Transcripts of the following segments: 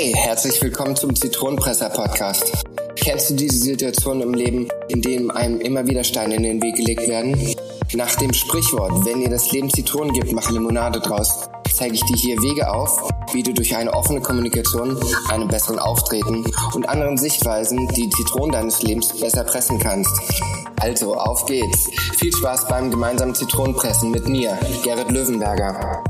Herzlich willkommen zum Zitronenpresser Podcast. Kennst du diese Situation im Leben, in dem einem immer wieder Steine in den Weg gelegt werden? Nach dem Sprichwort, wenn dir das Leben Zitronen gibt, mach Limonade draus, zeige ich dir hier Wege auf, wie du durch eine offene Kommunikation, einem besseren Auftreten und anderen Sichtweisen die Zitronen deines Lebens besser pressen kannst. Also, auf geht's. Viel Spaß beim gemeinsamen Zitronenpressen mit mir, Gerrit Löwenberger.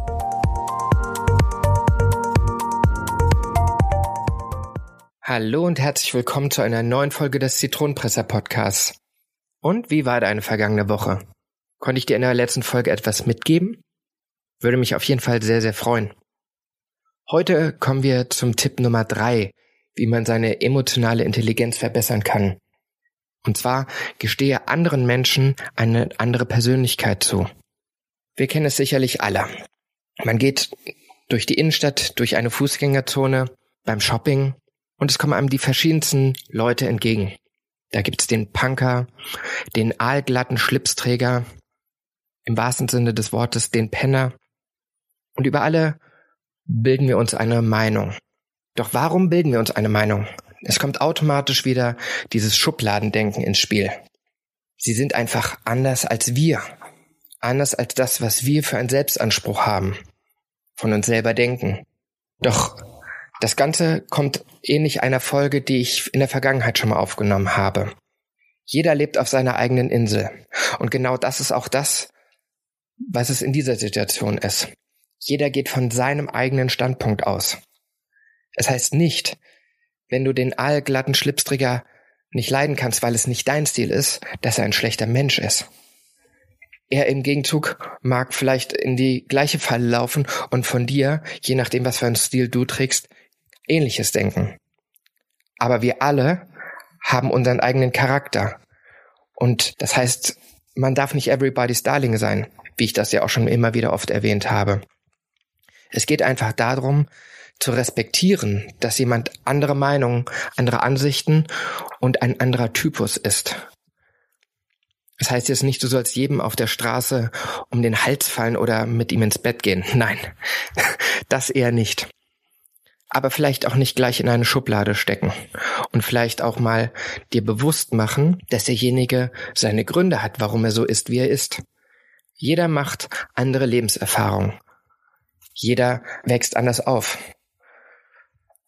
Hallo und herzlich willkommen zu einer neuen Folge des Zitronenpresser Podcasts. Und wie war deine vergangene Woche? Konnte ich dir in der letzten Folge etwas mitgeben? Würde mich auf jeden Fall sehr, sehr freuen. Heute kommen wir zum Tipp Nummer drei, wie man seine emotionale Intelligenz verbessern kann. Und zwar gestehe anderen Menschen eine andere Persönlichkeit zu. Wir kennen es sicherlich alle. Man geht durch die Innenstadt, durch eine Fußgängerzone, beim Shopping und es kommen einem die verschiedensten Leute entgegen. Da gibt's den Punker, den aalglatten Schlipsträger, im wahrsten Sinne des Wortes den Penner. Und über alle bilden wir uns eine Meinung. Doch warum bilden wir uns eine Meinung? Es kommt automatisch wieder dieses Schubladendenken ins Spiel. Sie sind einfach anders als wir. Anders als das, was wir für einen Selbstanspruch haben. Von uns selber denken. Doch das Ganze kommt ähnlich einer Folge, die ich in der Vergangenheit schon mal aufgenommen habe. Jeder lebt auf seiner eigenen Insel. Und genau das ist auch das, was es in dieser Situation ist. Jeder geht von seinem eigenen Standpunkt aus. Es heißt nicht, wenn du den allglatten Schlipsträger nicht leiden kannst, weil es nicht dein Stil ist, dass er ein schlechter Mensch ist. Er im Gegenzug mag vielleicht in die gleiche Falle laufen und von dir, je nachdem, was für einen Stil du trägst, ähnliches denken. Aber wir alle haben unseren eigenen Charakter. Und das heißt, man darf nicht everybody's Darling sein, wie ich das ja auch schon immer wieder oft erwähnt habe. Es geht einfach darum, zu respektieren, dass jemand andere Meinungen, andere Ansichten und ein anderer Typus ist. Das heißt jetzt nicht, du sollst jedem auf der Straße um den Hals fallen oder mit ihm ins Bett gehen. Nein, das eher nicht aber vielleicht auch nicht gleich in eine Schublade stecken und vielleicht auch mal dir bewusst machen, dass derjenige seine Gründe hat, warum er so ist, wie er ist. Jeder macht andere Lebenserfahrungen. Jeder wächst anders auf.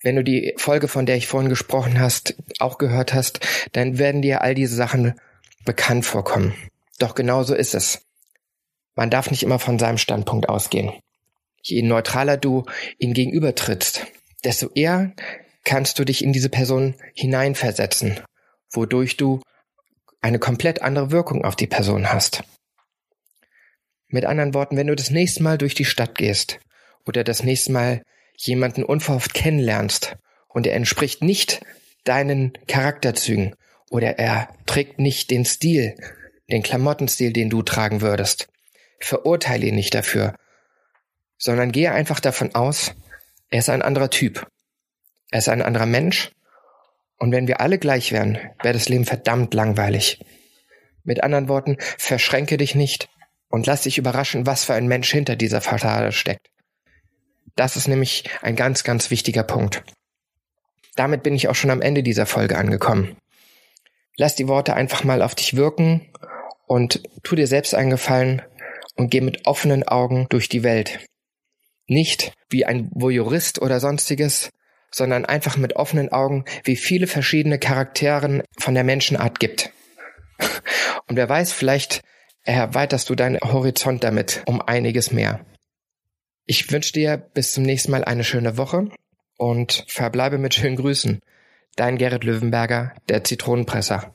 Wenn du die Folge, von der ich vorhin gesprochen hast, auch gehört hast, dann werden dir all diese Sachen bekannt vorkommen. Doch genauso ist es. Man darf nicht immer von seinem Standpunkt ausgehen. Je neutraler du ihm gegenübertrittst, desto eher kannst du dich in diese Person hineinversetzen, wodurch du eine komplett andere Wirkung auf die Person hast. Mit anderen Worten, wenn du das nächste Mal durch die Stadt gehst oder das nächste Mal jemanden unverhofft kennenlernst und er entspricht nicht deinen Charakterzügen oder er trägt nicht den Stil, den Klamottenstil, den du tragen würdest, verurteile ihn nicht dafür, sondern gehe einfach davon aus, er ist ein anderer Typ. Er ist ein anderer Mensch. Und wenn wir alle gleich wären, wäre das Leben verdammt langweilig. Mit anderen Worten, verschränke dich nicht und lass dich überraschen, was für ein Mensch hinter dieser Fassade steckt. Das ist nämlich ein ganz, ganz wichtiger Punkt. Damit bin ich auch schon am Ende dieser Folge angekommen. Lass die Worte einfach mal auf dich wirken und tu dir selbst einen Gefallen und geh mit offenen Augen durch die Welt. Nicht wie ein Voyeurist oder sonstiges, sondern einfach mit offenen Augen, wie viele verschiedene Charakteren von der Menschenart gibt. Und wer weiß, vielleicht erweiterst du deinen Horizont damit um einiges mehr. Ich wünsche dir bis zum nächsten Mal eine schöne Woche und verbleibe mit schönen Grüßen. Dein Gerrit Löwenberger, der Zitronenpresser.